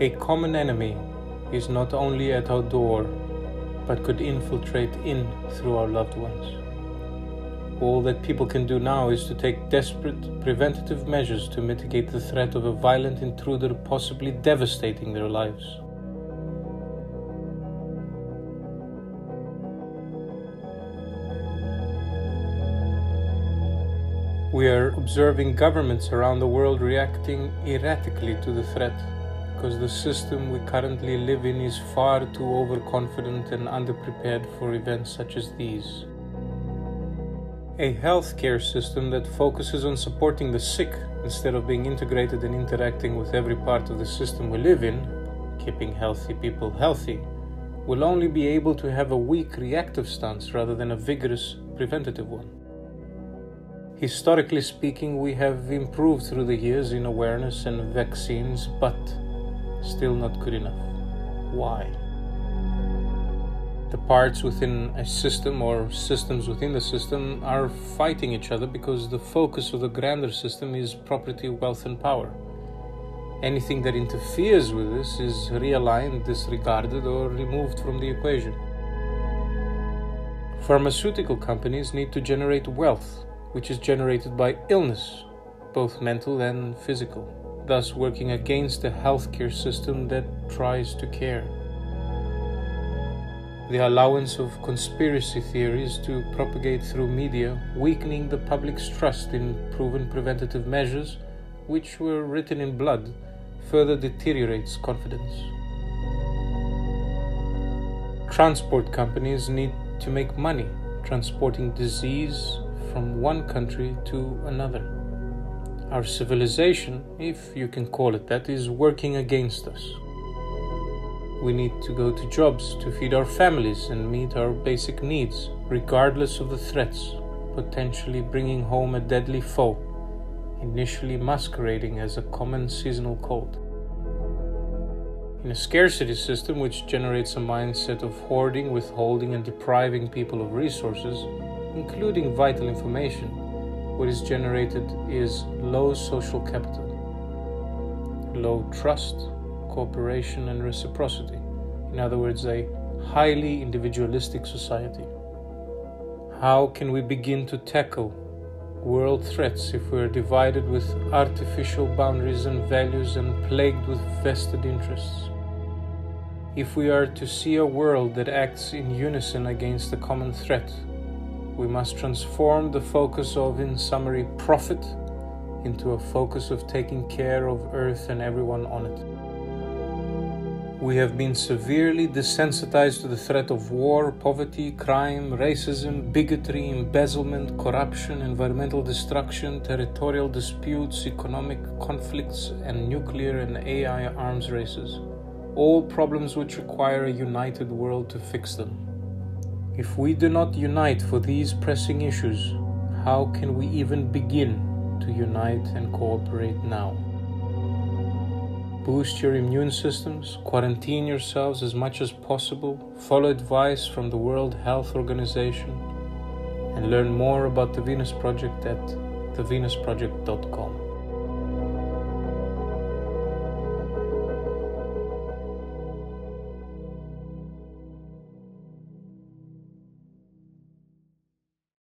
A common enemy is not only at our door, but could infiltrate in through our loved ones. All that people can do now is to take desperate preventative measures to mitigate the threat of a violent intruder possibly devastating their lives. We are observing governments around the world reacting erratically to the threat because the system we currently live in is far too overconfident and underprepared for events such as these. A healthcare system that focuses on supporting the sick instead of being integrated and interacting with every part of the system we live in, keeping healthy people healthy, will only be able to have a weak reactive stance rather than a vigorous preventative one. Historically speaking, we have improved through the years in awareness and vaccines, but still not good enough. Why? The parts within a system or systems within the system are fighting each other because the focus of the grander system is property, wealth, and power. Anything that interferes with this is realigned, disregarded, or removed from the equation. Pharmaceutical companies need to generate wealth which is generated by illness, both mental and physical, thus working against the healthcare system that tries to care. The allowance of conspiracy theories to propagate through media, weakening the public's trust in proven preventative measures, which were written in blood, further deteriorates confidence. Transport companies need to make money transporting disease, from one country to another. Our civilization, if you can call it that, is working against us. We need to go to jobs to feed our families and meet our basic needs, regardless of the threats, potentially bringing home a deadly foe, initially masquerading as a common seasonal cold. In a scarcity system which generates a mindset of hoarding, withholding, and depriving people of resources, including vital information, what is generated is low social capital, low trust, cooperation, and reciprocity. In other words, a highly individualistic society. How can we begin to tackle world threats if we are divided with artificial boundaries and values and plagued with vested interests? If we are to see a world that acts in unison against a common threat, we must transform the focus of, in summary, profit into a focus of taking care of Earth and everyone on it. We have been severely desensitized to the threat of war, poverty, crime, racism, bigotry, embezzlement, corruption, environmental destruction, territorial disputes, economic conflicts, and nuclear and AI arms races. All problems which require a united world to fix them. If we do not unite for these pressing issues, how can we even begin to unite and cooperate now? Boost your immune systems, quarantine yourselves as much as possible, follow advice from the World Health Organization, and learn more about the Venus Project at thevenusproject.com.